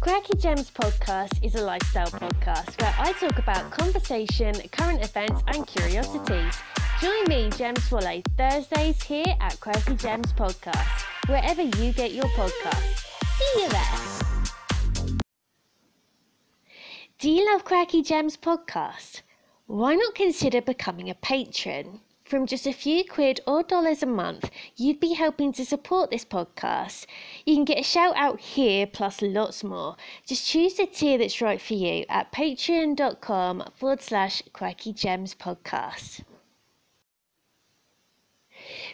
Quirky Gems podcast is a lifestyle podcast where I talk about conversation, current events, and curiosities. Join me, Gems Swallow, Thursdays here at Quirky Gems podcast, wherever you get your podcasts. See you there. Do you love Quirky Gems podcast? Why not consider becoming a patron? From just a few quid or dollars a month, you'd be helping to support this podcast. You can get a shout out here plus lots more. Just choose the tier that's right for you at patreon.com forward slash quirky gems podcast.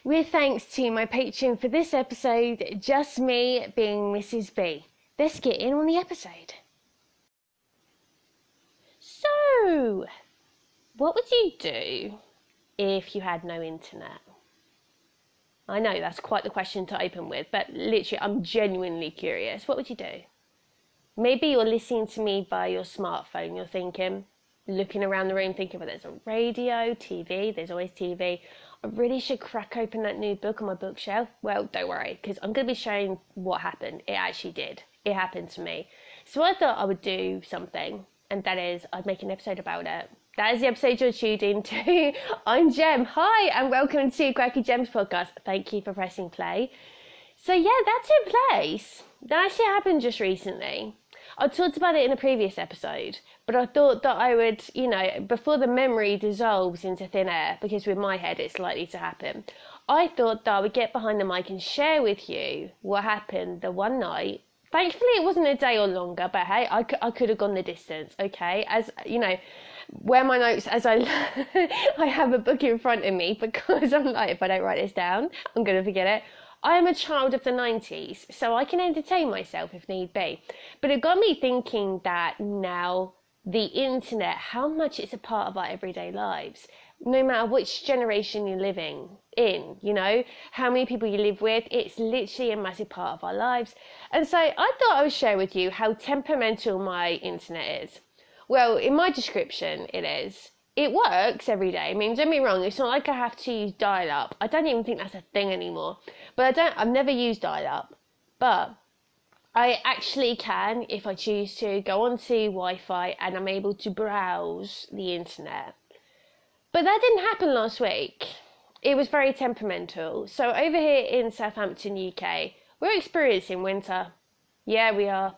With thanks to my patron for this episode, just me being Mrs. B. Let's get in on the episode. So, what would you do if you had no internet? I know that's quite the question to open with, but literally, I'm genuinely curious. What would you do? Maybe you're listening to me via your smartphone. You're thinking, looking around the room, thinking, well, there's a radio, TV, there's always TV. I really should crack open that new book on my bookshelf. Well, don't worry, because I'm going to be showing what happened. It actually did. It happened to me. So I thought I would do something, and that is, I'd make an episode about it. That is the episode you're tuned into. I'm Jem. Hi, and welcome to Quirky Gems podcast. Thank you for pressing play. So, yeah, that's in place. That actually happened just recently. I talked about it in a previous episode, but I thought that I would, you know, before the memory dissolves into thin air, because with my head it's likely to happen, I thought that I would get behind the mic and share with you what happened the one night. Thankfully, it wasn't a day or longer, but hey, I, I could have gone the distance, okay? As, you know, where my notes as I I have a book in front of me because I'm like if I don't write this down I'm going to forget it. I am a child of the 90s so I can entertain myself if need be. But it got me thinking that now the internet how much it's a part of our everyday lives no matter which generation you're living in, you know, how many people you live with, it's literally a massive part of our lives. And so I thought I would share with you how temperamental my internet is. Well, in my description, it is. It works every day. I mean, don't me wrong. It's not like I have to use dial-up. I don't even think that's a thing anymore. But I don't. I've never used dial-up. But I actually can, if I choose to, go onto Wi-Fi and I'm able to browse the internet. But that didn't happen last week. It was very temperamental. So over here in Southampton, UK, we're experiencing winter. Yeah, we are.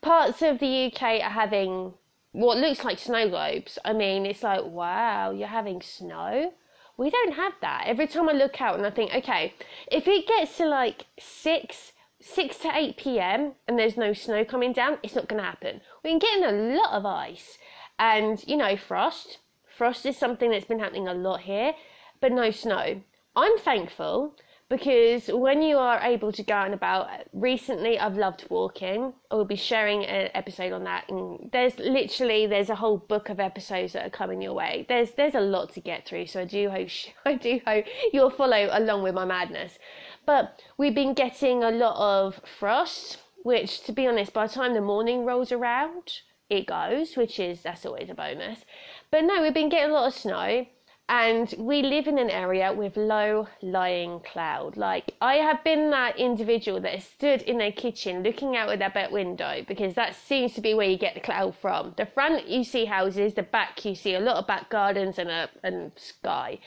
Parts of the UK are having what looks like snow globes. I mean, it's like, wow, you're having snow? We don't have that. Every time I look out and I think, okay, if it gets to like 6, 6 to 8 p.m. and there's no snow coming down, it's not going to happen. We're getting a lot of ice and, you know, frost. Frost is something that's been happening a lot here, but no snow. I'm thankful because when you are able to go out and about recently i've loved walking. I will be sharing an episode on that and there's literally there's a whole book of episodes that are coming your way. There's there's a lot to get through so i do hope i do hope you'll follow along with my madness. But we've been getting a lot of frost which to be honest by the time the morning rolls around it goes which is that's always a bonus. But no we've been getting a lot of snow and we live in an area with low lying cloud. Like, I have been that individual that has stood in their kitchen looking out of their back window because that seems to be where you get the cloud from. The front, you see houses, the back, you see a lot of back gardens and, a, and sky.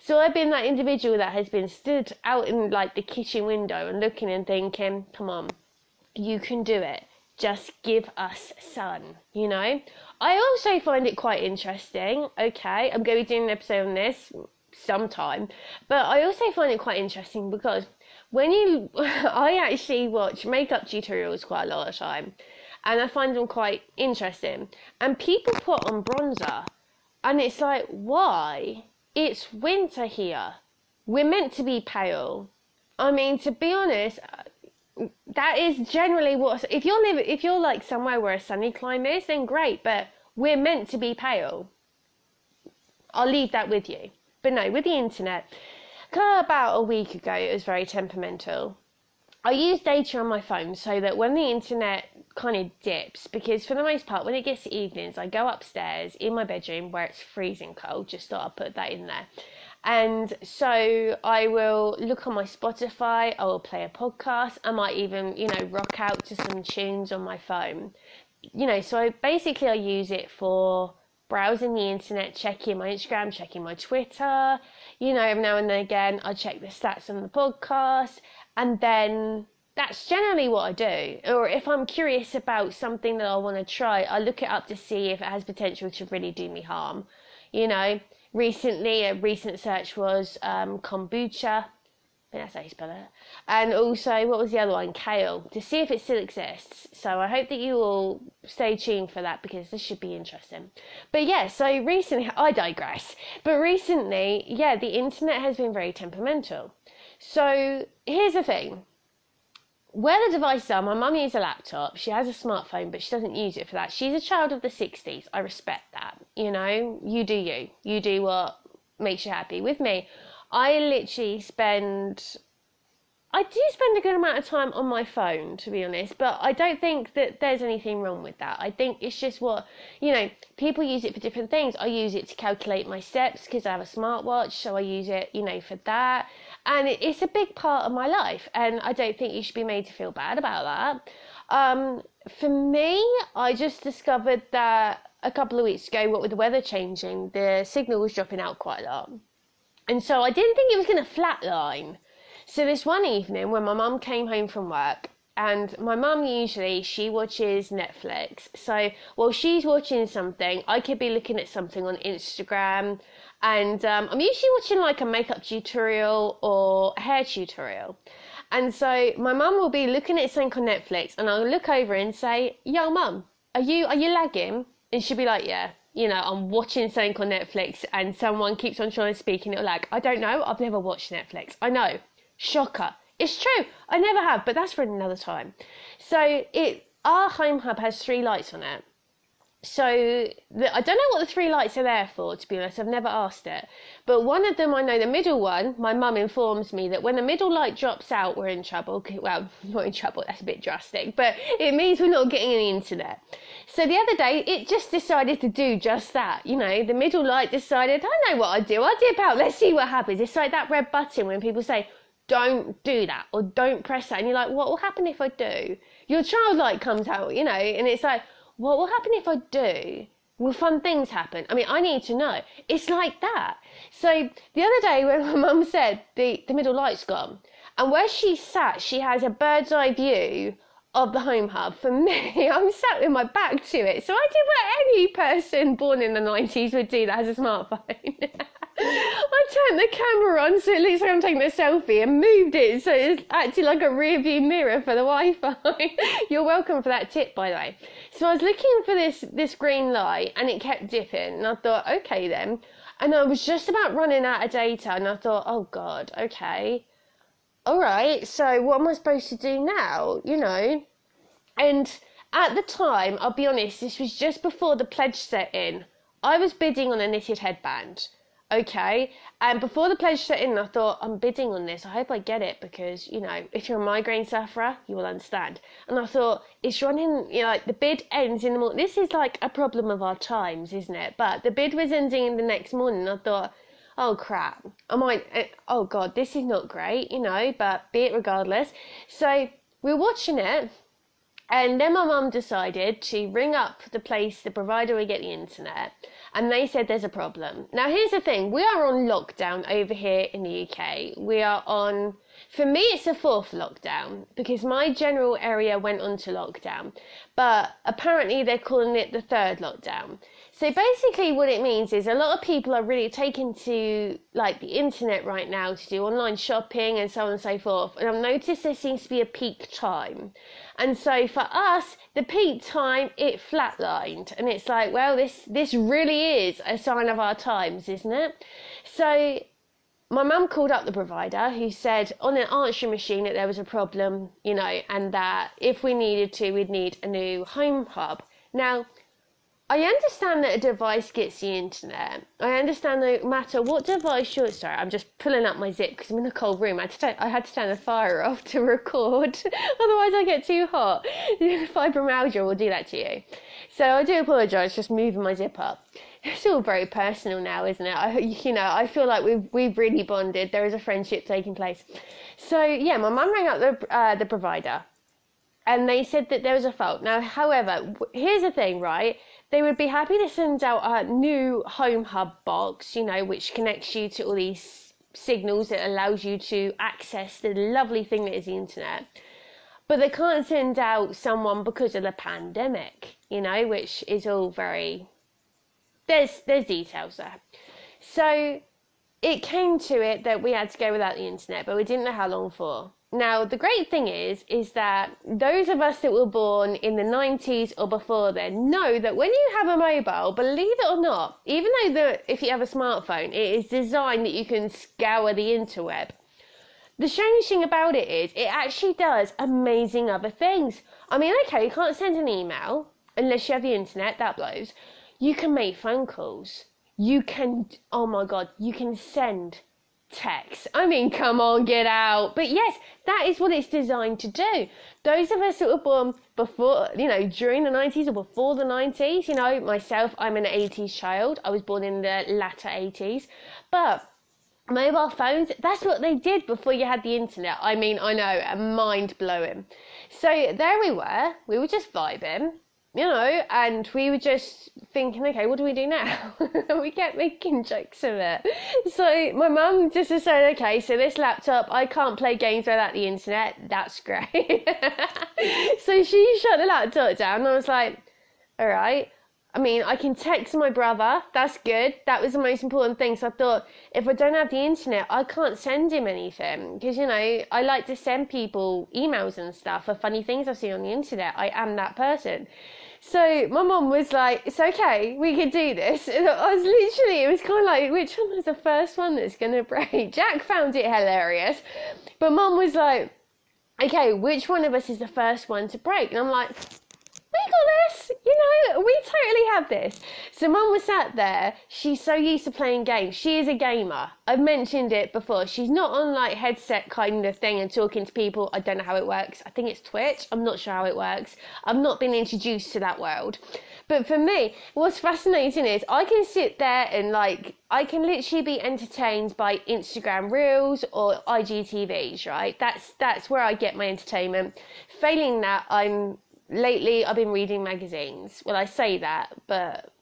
So I've been that individual that has been stood out in like the kitchen window and looking and thinking, come on, you can do it. Just give us sun, you know? I also find it quite interesting. Okay, I'm going to be doing an episode on this sometime, but I also find it quite interesting because when you, I actually watch makeup tutorials quite a lot of time, and I find them quite interesting. And people put on bronzer, and it's like, why? It's winter here. We're meant to be pale. I mean, to be honest, that is generally what if you're living if you're like somewhere where a sunny climate is then great but we're meant to be pale. I'll leave that with you. But no with the internet about a week ago it was very temperamental. I use data on my phone so that when the internet kind of dips because for the most part when it gets to evenings i go upstairs in my bedroom where it's freezing cold just thought i'd put that in there And so I will look on my Spotify, I will play a podcast, I might even, you know, rock out to some tunes on my phone. You know, so I, basically I use it for browsing the internet, checking my Instagram, checking my Twitter. You know, every now and then again, I check the stats on the podcast, and then that's generally what I do. Or if I'm curious about something that I want to try, I look it up to see if it has potential to really do me harm. You know, recently a recent search was um, kombucha. I think that's how you spell it. And also, what was the other one? Kale, to see if it still exists. So I hope that you all stay tuned for that because this should be interesting. But yeah, so recently, I digress. But recently, yeah, the internet has been very temperamental. So here's the thing where the devices are, my mum uses a laptop. She has a smartphone, but she doesn't use it for that. She's a child of the 60s. I respect that. You know, you do you. You do what makes you happy. With me, I literally spend. I do spend a good amount of time on my phone, to be honest, but I don't think that there's anything wrong with that. I think it's just what, you know, people use it for different things. I use it to calculate my steps because I have a smartwatch, so I use it, you know, for that and it's a big part of my life and i don't think you should be made to feel bad about that. Um, for me i just discovered that a couple of weeks ago what with the weather changing the signal was dropping out quite a lot. And so i didn't think it was going to flatline. So this one evening when my mum came home from work and my mum usually she watches netflix. So while she's watching something i could be looking at something on instagram and um, I'm usually watching like a makeup tutorial or a hair tutorial. And so my mum will be looking at something on Netflix, and I'll look over and say, "Yo, mum, are you are you lagging?" And she'll be like, "Yeah." You know, I'm watching something on Netflix, and someone keeps on trying to speak, and it'll lag. I don't know. I've never watched Netflix. I know. Shocker. It's true. I never have, but that's for another time. So it our home hub has three lights on it so the, I don't know what the three lights are there for, to be honest. I've never asked it. But one of them, I know the middle one, my mum informs me that when the middle light drops out, we're in trouble. Well, not in trouble, that's a bit drastic, but it means we're not getting any internet. So the other day, it just decided to do just that. You know, the middle light decided, I know what I do. I dip out, let's see what happens. It's like that red button when people say, don't do that or don't press that. And you're like, what will happen if I do? Your child light comes out, you know, and it's like, what will happen if I do? Will fun things happen? I mean, I need to know. It's like that. So the other day when my mum said the, the middle light's gone, and where she sat, she has a bird's eye view of the home hub. For me, I'm sat with my back to it. So I did what any person born in the 90s would do that has a smartphone. I turned the camera on so it looks like I'm taking a selfie and moved it so it's acting like a rear view mirror for the Wi-Fi. You're welcome for that tip, by the way. So I was looking for this this green light and it kept dipping, and I thought, okay then. And I was just about running out of data, and I thought, oh god, okay, all right. So what am I supposed to do now? You know, and at the time, I'll be honest, this was just before the pledge set in. I was bidding on a knitted headband okay. And before the pledge set in, I thought, I'm bidding on this. I hope I get it because, you know, if you're a migraine sufferer, you will understand. And I thought, it's running, you know, like the bid ends in the morning. This is like a problem of our times, isn't it? But the bid was ending in the next morning. I thought, oh crap, I might, eh, oh god, this is not great, you know, but be it regardless. So we're watching it. And then my mum decided to ring up the place, the provider we get the internet, and they said there's a problem. Now, here's the thing we are on lockdown over here in the UK. We are on, for me, it's a fourth lockdown because my general area went onto lockdown, but apparently they're calling it the third lockdown. So basically, what it means is a lot of people are really taking to like the internet right now to do online shopping and so on and so forth. And I've noticed there seems to be a peak time. And so for us, the peak time it flatlined, and it's like, well, this this really is a sign of our times, isn't it? So my mum called up the provider who said on an answering machine that there was a problem, you know, and that if we needed to, we'd need a new home hub. Now, I understand that a device gets the internet. I understand no matter what device you're. Sorry, I'm just pulling up my zip because I'm in a cold room. I had, to I had to turn the fire off to record, otherwise I get too hot. Fibromyalgia will do that to you. So I do apologise, just moving my zip up. It's all very personal now, isn't it? I, you know, I feel like we've we've really bonded. There is a friendship taking place. So yeah, my mum rang up the uh, the provider, and they said that there was a fault. Now, however, here's the thing, right? They would be happy to send out a new home hub box, you know, which connects you to all these signals that allows you to access the lovely thing that is the internet. But they can't send out someone because of the pandemic, you know, which is all very there's there's details there. So it came to it that we had to go without the internet, but we didn't know how long for. Now the great thing is, is that those of us that were born in the 90s or before then know that when you have a mobile, believe it or not, even though the, if you have a smartphone, it is designed that you can scour the interweb. The strange thing about it is, it actually does amazing other things. I mean, okay, you can't send an email unless you have the internet, that blows you can make phone calls. You can, oh my God, you can send text. I mean, come on, get out. But yes, that is what it's designed to do. Those of us that were born before, you know, during the 90s or before the 90s, you know, myself, I'm an 80s child. I was born in the latter 80s. But mobile phones, that's what they did before you had the internet. I mean, I know, mind blowing. So there we were. We were just vibing you know, and we were just thinking, okay, what do we do now? And we kept making jokes of it. So my mum just decided, okay, so this laptop, I can't play games without the internet. That's great. so she shut the laptop down. And I was like, all right. I mean, I can text my brother. That's good. That was the most important thing. So I thought, if I don't have the internet, I can't send him anything. Because, you know, I like to send people emails and stuff for funny things I've seen on the internet. I am that person. So my mom was like, "It's okay, we can do this." And I was literally, it was kind of like, which one was the first one that's gonna break? Jack found it hilarious, but mom was like, "Okay, which one of us is the first one to break?" And I'm like, you know, we totally have this. So mum was sat there, she's so used to playing games. She is a gamer. I've mentioned it before. She's not on like headset kind of thing and talking to people. I don't know how it works. I think it's Twitch. I'm not sure how it works. I've not been introduced to that world. But for me, what's fascinating is I can sit there and like I can literally be entertained by Instagram Reels or IGTVs, right? That's that's where I get my entertainment. Failing that, I'm lately I've been reading magazines. Well, I say that, but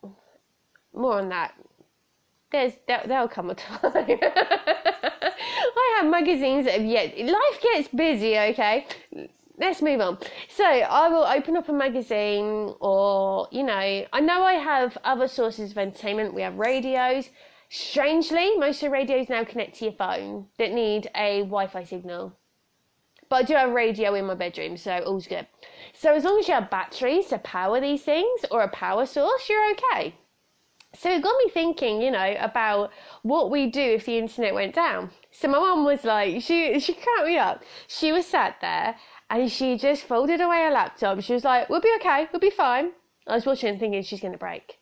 more on that. There's there, there'll come a time. I have magazines that have yet. Life gets busy, okay. Let's move on. So I will open up a magazine, or you know, I know I have other sources of entertainment. We have radios. Strangely, most of the radios now connect to your phone that need a Wi-Fi signal. But I do have radio in my bedroom, so all's good. So as long as you have batteries to power these things or a power source, you're okay. So it got me thinking, you know, about what we do if the internet went down. So my mum was like, she she cracked me up. She was sat there and she just folded away her laptop. She was like, "We'll be okay. We'll be fine." I was watching, thinking she's going to break.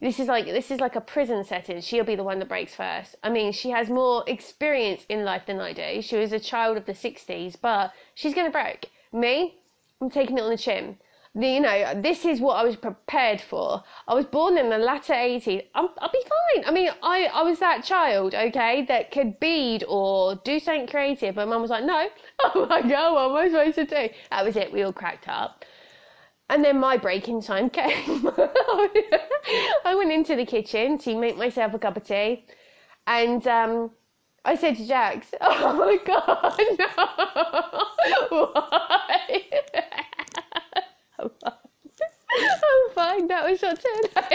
This is like this is like a prison setting. She'll be the one that breaks first. I mean, she has more experience in life than I do. She was a child of the '60s, but she's going to break. Me, I'm taking it on the chin. You know, this is what I was prepared for. I was born in the latter 80s. i will be fine. I mean, I, I was that child, okay, that could bead or do something creative. But mum was like, no. Oh my God, what am I supposed to do? That was it. We all cracked up. And then my breaking time came. I went into the kitchen to make myself a cup of tea. And um, I said to Jax, Oh my God, no. Why? I'm oh, fine. That was your turn.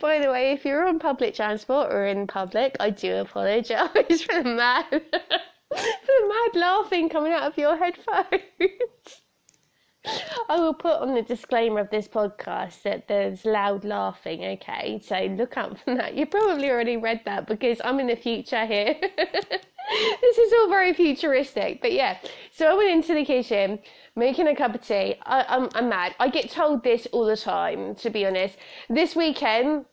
By the way, if you're on public transport or in public, I do apologise for the mad, for the mad laughing coming out of your headphones. I will put on the disclaimer of this podcast that there's loud laughing, okay? So look out for that. You probably already read that because I'm in the future here. this is all very futuristic, but yeah. So I went into the kitchen making a cup of tea. I, I'm, I'm mad. I get told this all the time, to be honest. This weekend,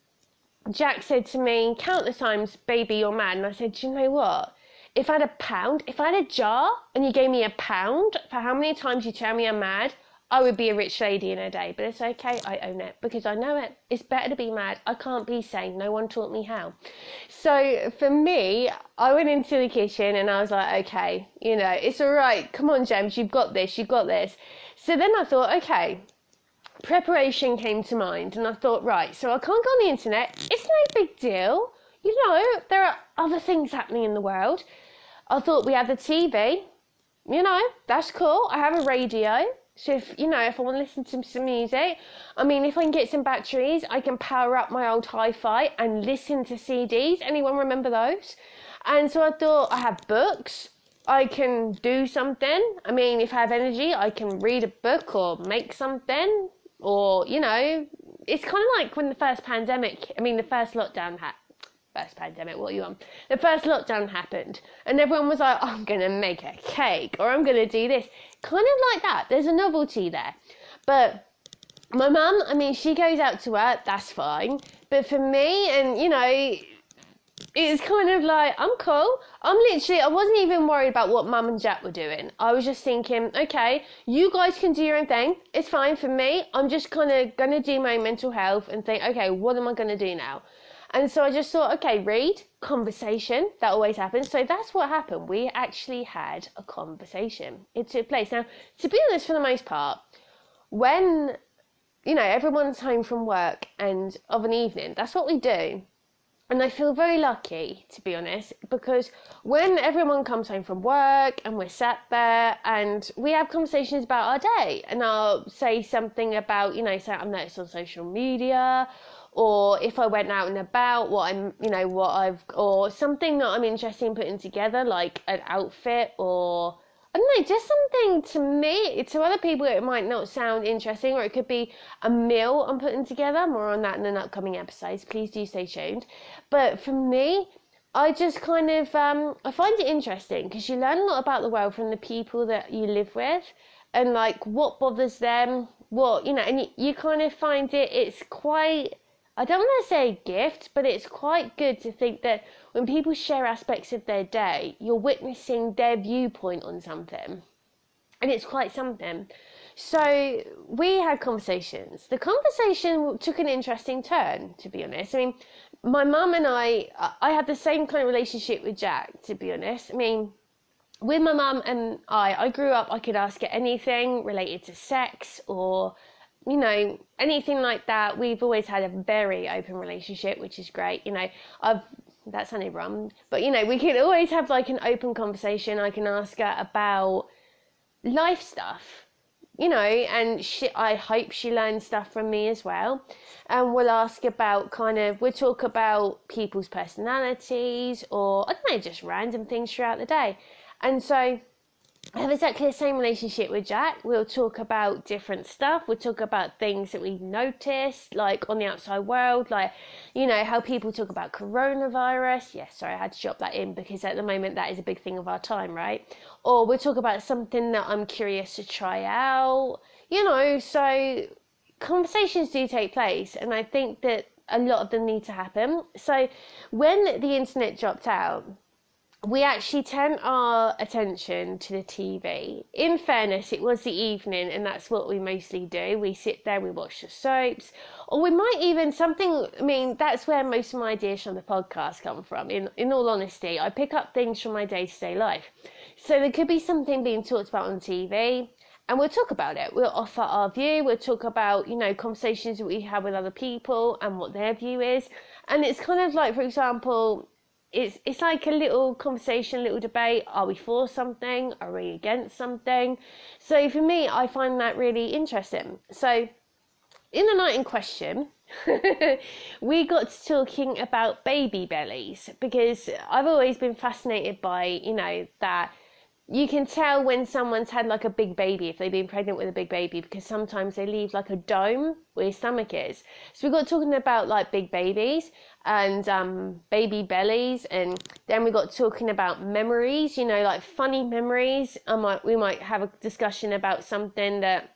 Jack said to me countless times, Baby, you're mad. And I said, Do you know what? If I had a pound, if I had a jar and you gave me a pound for how many times you tell me I'm mad, I would be a rich lady in a day, but it's okay. I own it because I know it. It's better to be mad. I can't be sane. No one taught me how. So for me, I went into the kitchen and I was like, okay, you know, it's all right. Come on, James, you've got this. You've got this. So then I thought, okay, preparation came to mind and I thought, right, so I can't go on the internet. It's no big deal. You know, there are other things happening in the world. I thought we had the TV. You know, that's cool. I have a radio. So if you know, if I want to listen to some music, I mean, if I can get some batteries, I can power up my old hi-fi and listen to CDs. Anyone remember those? And so I thought I have books. I can do something. I mean, if I have energy, I can read a book or make something. Or you know, it's kind of like when the first pandemic. I mean, the first lockdown happened first pandemic, what are you on? The first lockdown happened, and everyone was like, I'm going to make a cake, or I'm going to do this. Kind of like that. There's a novelty there. But my mum, I mean, she goes out to work, that's fine. But for me, and you know, it's kind of like I'm cool. I'm literally I wasn't even worried about what Mum and Jack were doing. I was just thinking, okay, you guys can do your own thing. It's fine for me. I'm just kind of gonna do my mental health and think, okay, what am I gonna do now? And so I just thought, okay, read, conversation, that always happens. So that's what happened. We actually had a conversation. It took place. Now, to be honest, for the most part, when, you know, everyone's home from work and of an evening, that's what we do. And I feel very lucky, to be honest, because when everyone comes home from work and we're sat there and we have conversations about our day, and I'll say something about, you know, say I've noticed on social media, or if I went out and about, what I'm, you know, what I've, or something that I'm interested in putting together, like an outfit or, I don't know, just something to me, to other people it might not sound interesting, or it could be a meal I'm putting together. More on that in an upcoming episode. Please do stay tuned. But for me, I just kind of, um, I find it interesting because you learn a lot about the world from the people that you live with and like what bothers them, what, you know, and you, you kind of find it, it's quite, I don't want to say gift, but it's quite good to think that when people share aspects of their day, you're witnessing their viewpoint on something. And it's quite something. So we had conversations. The conversation took an interesting turn, to be honest. I mean, my mum and I, I had the same kind of relationship with Jack, to be honest. I mean, with my mum and I, I grew up, I could ask her anything related to sex or you know, anything like that, we've always had a very open relationship, which is great. You know, I've that sounded wrong, but you know, we can always have like an open conversation. I can ask her about life stuff, you know, and she, I hope she learns stuff from me as well. And we'll ask about kind of, we'll talk about people's personalities or I don't know, just random things throughout the day. And so I have exactly the same relationship with Jack. We'll talk about different stuff. We'll talk about things that we've noticed, like on the outside world, like, you know, how people talk about coronavirus. Yes, yeah, sorry, I had to drop that in because at the moment that is a big thing of our time, right? Or we'll talk about something that I'm curious to try out, you know, so conversations do take place. And I think that a lot of them need to happen. So when the internet dropped out, we actually turned our attention to the TV. In fairness, it was the evening, and that's what we mostly do. We sit there, we watch the soaps, or we might even something. I mean, that's where most of my ideas from the podcast come from. In in all honesty, I pick up things from my day to day life. So there could be something being talked about on TV, and we'll talk about it. We'll offer our view. We'll talk about you know conversations that we have with other people and what their view is. And it's kind of like, for example, it's it's like a little conversation, little debate. Are we for something? Are we against something? So for me, I find that really interesting. So in the night in question, we got to talking about baby bellies because I've always been fascinated by you know that you can tell when someone's had like a big baby if they've been pregnant with a big baby because sometimes they leave like a dome where your stomach is. So we got talking about like big babies and um, baby bellies, and then we got talking about memories. You know, like funny memories. I might we might have a discussion about something that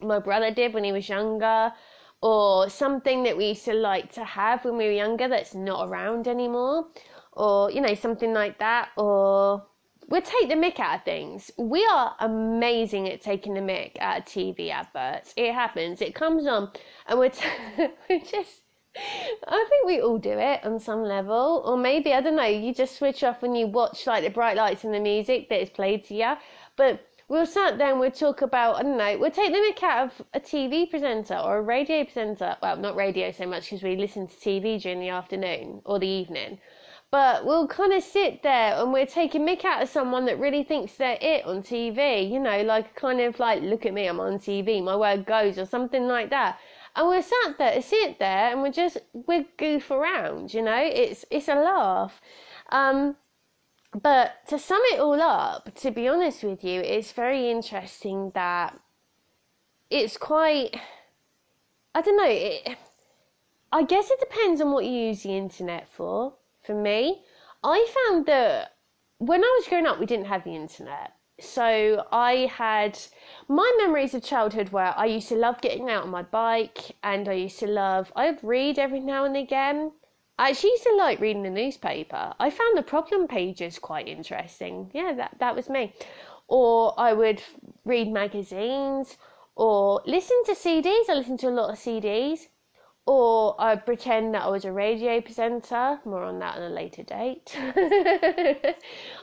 my brother did when he was younger, or something that we used to like to have when we were younger that's not around anymore, or you know something like that, or we'll take the mick out of things. We are amazing at taking the mick out of TV adverts. It happens. It comes on, and we're, t- we're just. I think we all do it on some level, or maybe I don't know. You just switch off when you watch like the bright lights and the music that is played to you. But we'll there and we'll talk about I don't know. We'll take the mick out of a TV presenter or a radio presenter. Well, not radio so much because we listen to TV during the afternoon or the evening but we'll kind of sit there and we're taking mick out of someone that really thinks they're it on TV, you know, like kind of like, look at me, I'm on TV, my word goes, or something like that. And we're sat there, sit there, and we're just we goof around, you know. It's it's a laugh. Um, but to sum it all up, to be honest with you, it's very interesting that it's quite. I don't know. It, I guess it depends on what you use the internet for for me. I found that when I was growing up, we didn't have the internet. So I had my memories of childhood where I used to love getting out on my bike and I used to love, I'd read every now and again. I actually used to like reading the newspaper. I found the problem pages quite interesting. Yeah, that, that was me. Or I would read magazines or listen to CDs. I listened to a lot of CDs or I'd pretend that I was a radio presenter, more on that on a later date.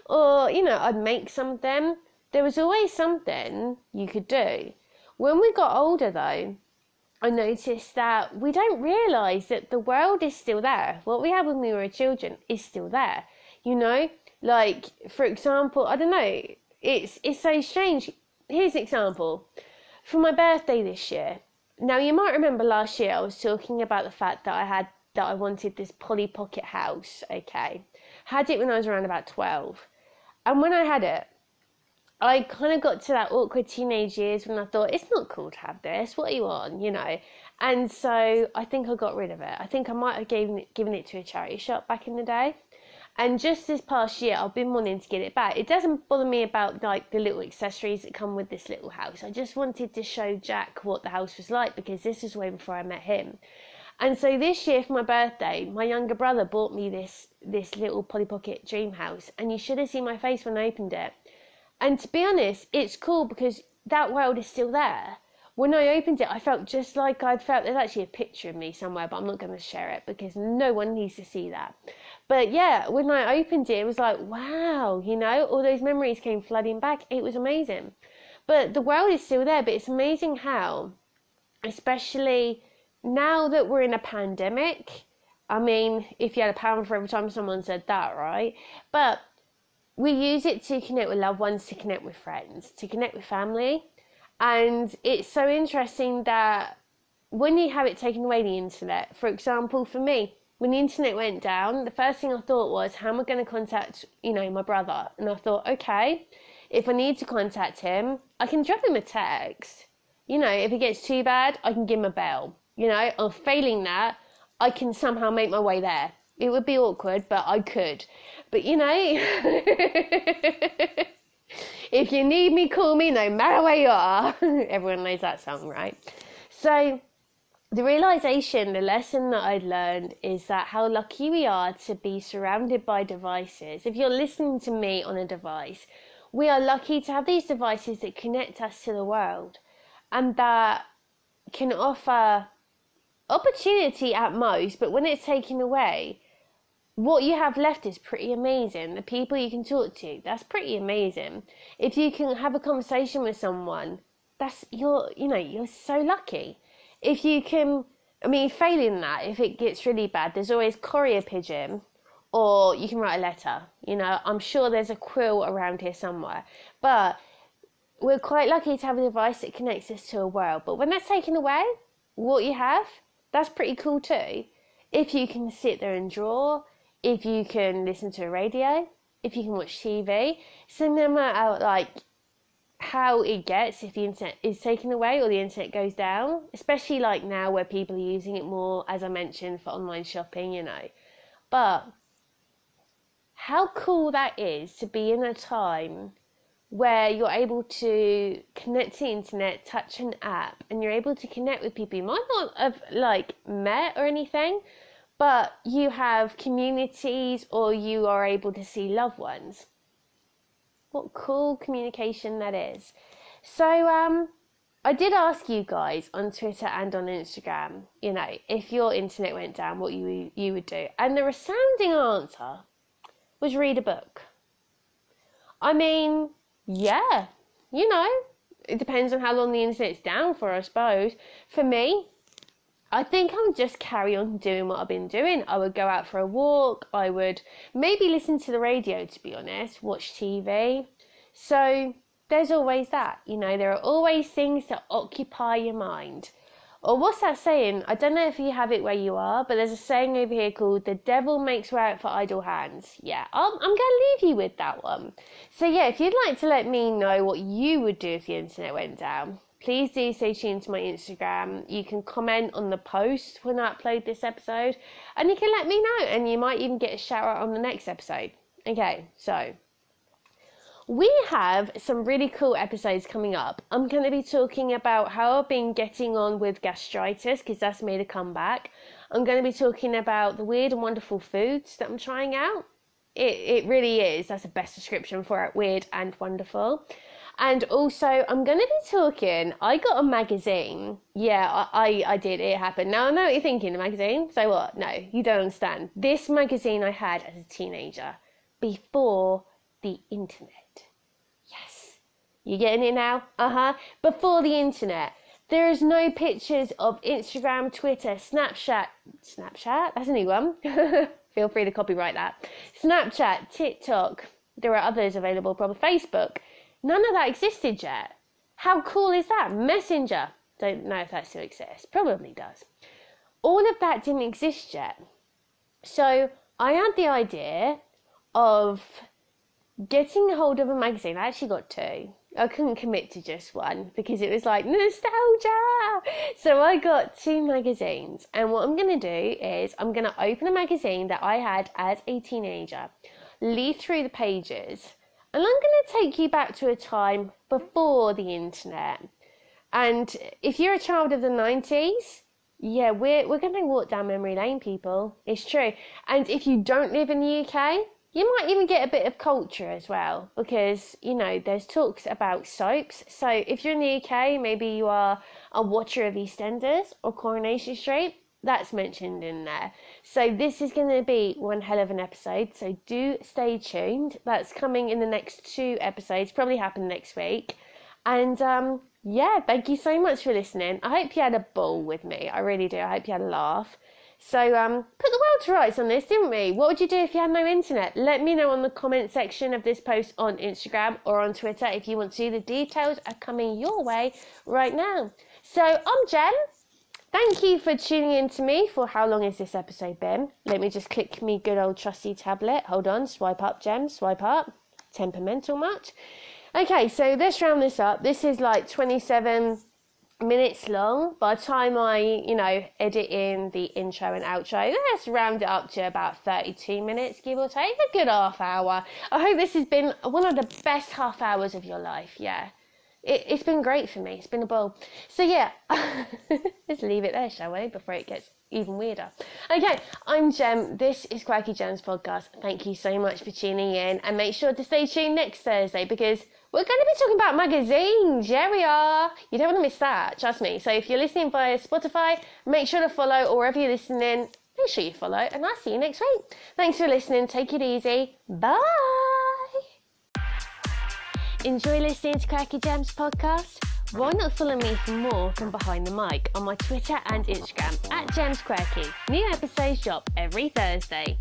or, you know, I'd make something. There was always something you could do. When we got older, though, I noticed that we don't realise that the world is still there. What we had when we were children is still there. You know, like for example, I don't know. It's it's so strange. Here's an example. For my birthday this year, now you might remember last year I was talking about the fact that I had that I wanted this Polly Pocket house. Okay, had it when I was around about twelve, and when I had it, I kind of got to that awkward teenage years when I thought it's not cool to have this. What are you on? You know. And so I think I got rid of it. I think I might have given given it to a charity shop back in the day. And just this past year, I've been wanting to get it back. It doesn't bother me about like the little accessories that come with this little house. I just wanted to show Jack what the house was like because this was way before I met him. And so this year for my birthday, my younger brother bought me this this little Polly Pocket dream house, and you should have seen my face when I opened it. And to be honest, it's cool because that world is still there. When I opened it, I felt just like I'd felt. There's actually a picture of me somewhere, but I'm not going to share it because no one needs to see that. But yeah, when I opened it, it was like, wow, you know, all those memories came flooding back. It was amazing. But the world is still there, but it's amazing how, especially now that we're in a pandemic, I mean, if you had a pound for every time someone said that, right? But we use it to connect with loved ones, to connect with friends, to connect with family. And it's so interesting that when you have it taken away the internet, for example, for me, when the internet went down, the first thing I thought was, how am I going to contact, you know, my brother? And I thought, okay, if I need to contact him, I can drop him a text. You know, if it gets too bad, I can give him a bell. You know, or failing that, I can somehow make my way there. It would be awkward, but I could. But you know, if you need me, call me no matter where you are. Everyone knows that song, right? So the realization, the lesson that I'd learned is that how lucky we are to be surrounded by devices. If you're listening to me on a device, we are lucky to have these devices that connect us to the world and that can offer opportunity at most, but when it's taken away, what you have left is pretty amazing. The people you can talk to, that's pretty amazing. If you can have a conversation with someone, that's you're you know, you're so lucky if you can, I mean, failing that, if it gets really bad, there's always courier pigeon, or you can write a letter. You know, I'm sure there's a quill around here somewhere, but we're quite lucky to have a device that connects us to a world. But when that's taken away, what you have, that's pretty cool too. If you can sit there and draw, if you can listen to a radio, if you can watch TV, so no matter like how it gets if the internet is taken away or the internet goes down, especially like now where people are using it more, as I mentioned, for online shopping, you know. But how cool that is to be in a time where you're able to connect to the internet, touch an app, and you're able to connect with people you might not have like met or anything, but you have communities or you are able to see loved ones What cool communication that is. So, um, I did ask you guys on Twitter and on Instagram, you know, if your internet went down, what you you would do, and the resounding answer was read a book. I mean, yeah, you know, it depends on how long the internet's down for, I suppose. For me, I think I would just carry on doing what I've been doing. I would go out for a walk. I would maybe listen to the radio, to be honest, watch TV. So there's always that, you know, there are always things that occupy your mind. Or what's that saying? I don't know if you have it where you are, but there's a saying over here called "the devil makes work for idle hands." Yeah, I'm, I'm going to leave you with that one. So yeah, if you'd like to let me know what you would do if the internet went down, please do stay tuned to my Instagram. You can comment on the post when I upload this episode, and you can let me know, and you might even get a shout out on the next episode. Okay, so we have some really cool episodes coming up. I'm going to be talking about how I've been getting on with gastritis because that's made a comeback. I'm going to be talking about the weird and wonderful foods that I'm trying out. It, it really is. That's the best description for it weird and wonderful. And also, I'm going to be talking. I got a magazine. Yeah, I, I, I did. It happened. Now I know what you're thinking. A magazine? So what? No, you don't understand. This magazine I had as a teenager before the internet. Yes. You getting it now? Uh huh. Before the internet, there is no pictures of Instagram, Twitter, Snapchat. Snapchat? That's a new one. Feel free to copyright that. Snapchat, TikTok. There are others available, probably Facebook. None of that existed yet. How cool is that? Messenger. Don't know if that still exists. Probably does. All of that didn't exist yet. So I had the idea of getting hold of a magazine. I actually got two. I couldn't commit to just one because it was like nostalgia. So I got two magazines, and what I'm going to do is I'm going to open a magazine that I had as a teenager, leaf through the pages, and I'm going to take you back to a time before the internet. And if you're a child of the 90s, yeah, we're, we're going to walk down memory lane, people. It's true. And if you don't live in the UK, you might even get a bit of culture as well because you know there's talks about soaps so if you're in the uk maybe you are a watcher of eastenders or coronation street that's mentioned in there so this is going to be one hell of an episode so do stay tuned that's coming in the next two episodes probably happen next week and um, yeah thank you so much for listening i hope you had a ball with me i really do i hope you had a laugh so um, put the world to rights on this, didn't we? What would you do if you had no internet? Let me know on the comment section of this post on Instagram or on Twitter if you want to. The details are coming your way right now. So I'm Jen. Thank you for tuning in to me for how long has this episode been? Let me just click me good old trusty tablet. Hold on, swipe up, Gem, swipe up. Temperamental much? Okay, so let's round this up. This is like 27 minutes long. By the time I, you know, edit in the intro and outro, let's round it up to about 32 minutes, give or take. A good half hour. I hope this has been one of the best half hours of your life. Yeah. It, it's been great for me. It's been a ball. So, yeah, let's leave it there, shall we, before it gets even weirder. Okay, I'm Jem. This is Quirky Jem's podcast. Thank you so much for tuning in, and make sure to stay tuned next Thursday because we're going to be talking about magazines. Yeah, we are. You don't want to miss that, trust me. So if you're listening via Spotify, make sure to follow, or wherever you're listening, make sure you follow, and I'll see you next week. Thanks for listening. Take it easy. Bye. Enjoy listening to Quirky Gems podcast? Why not follow me for more from behind the mic on my Twitter and Instagram at Gems Quirky. New episodes drop every Thursday.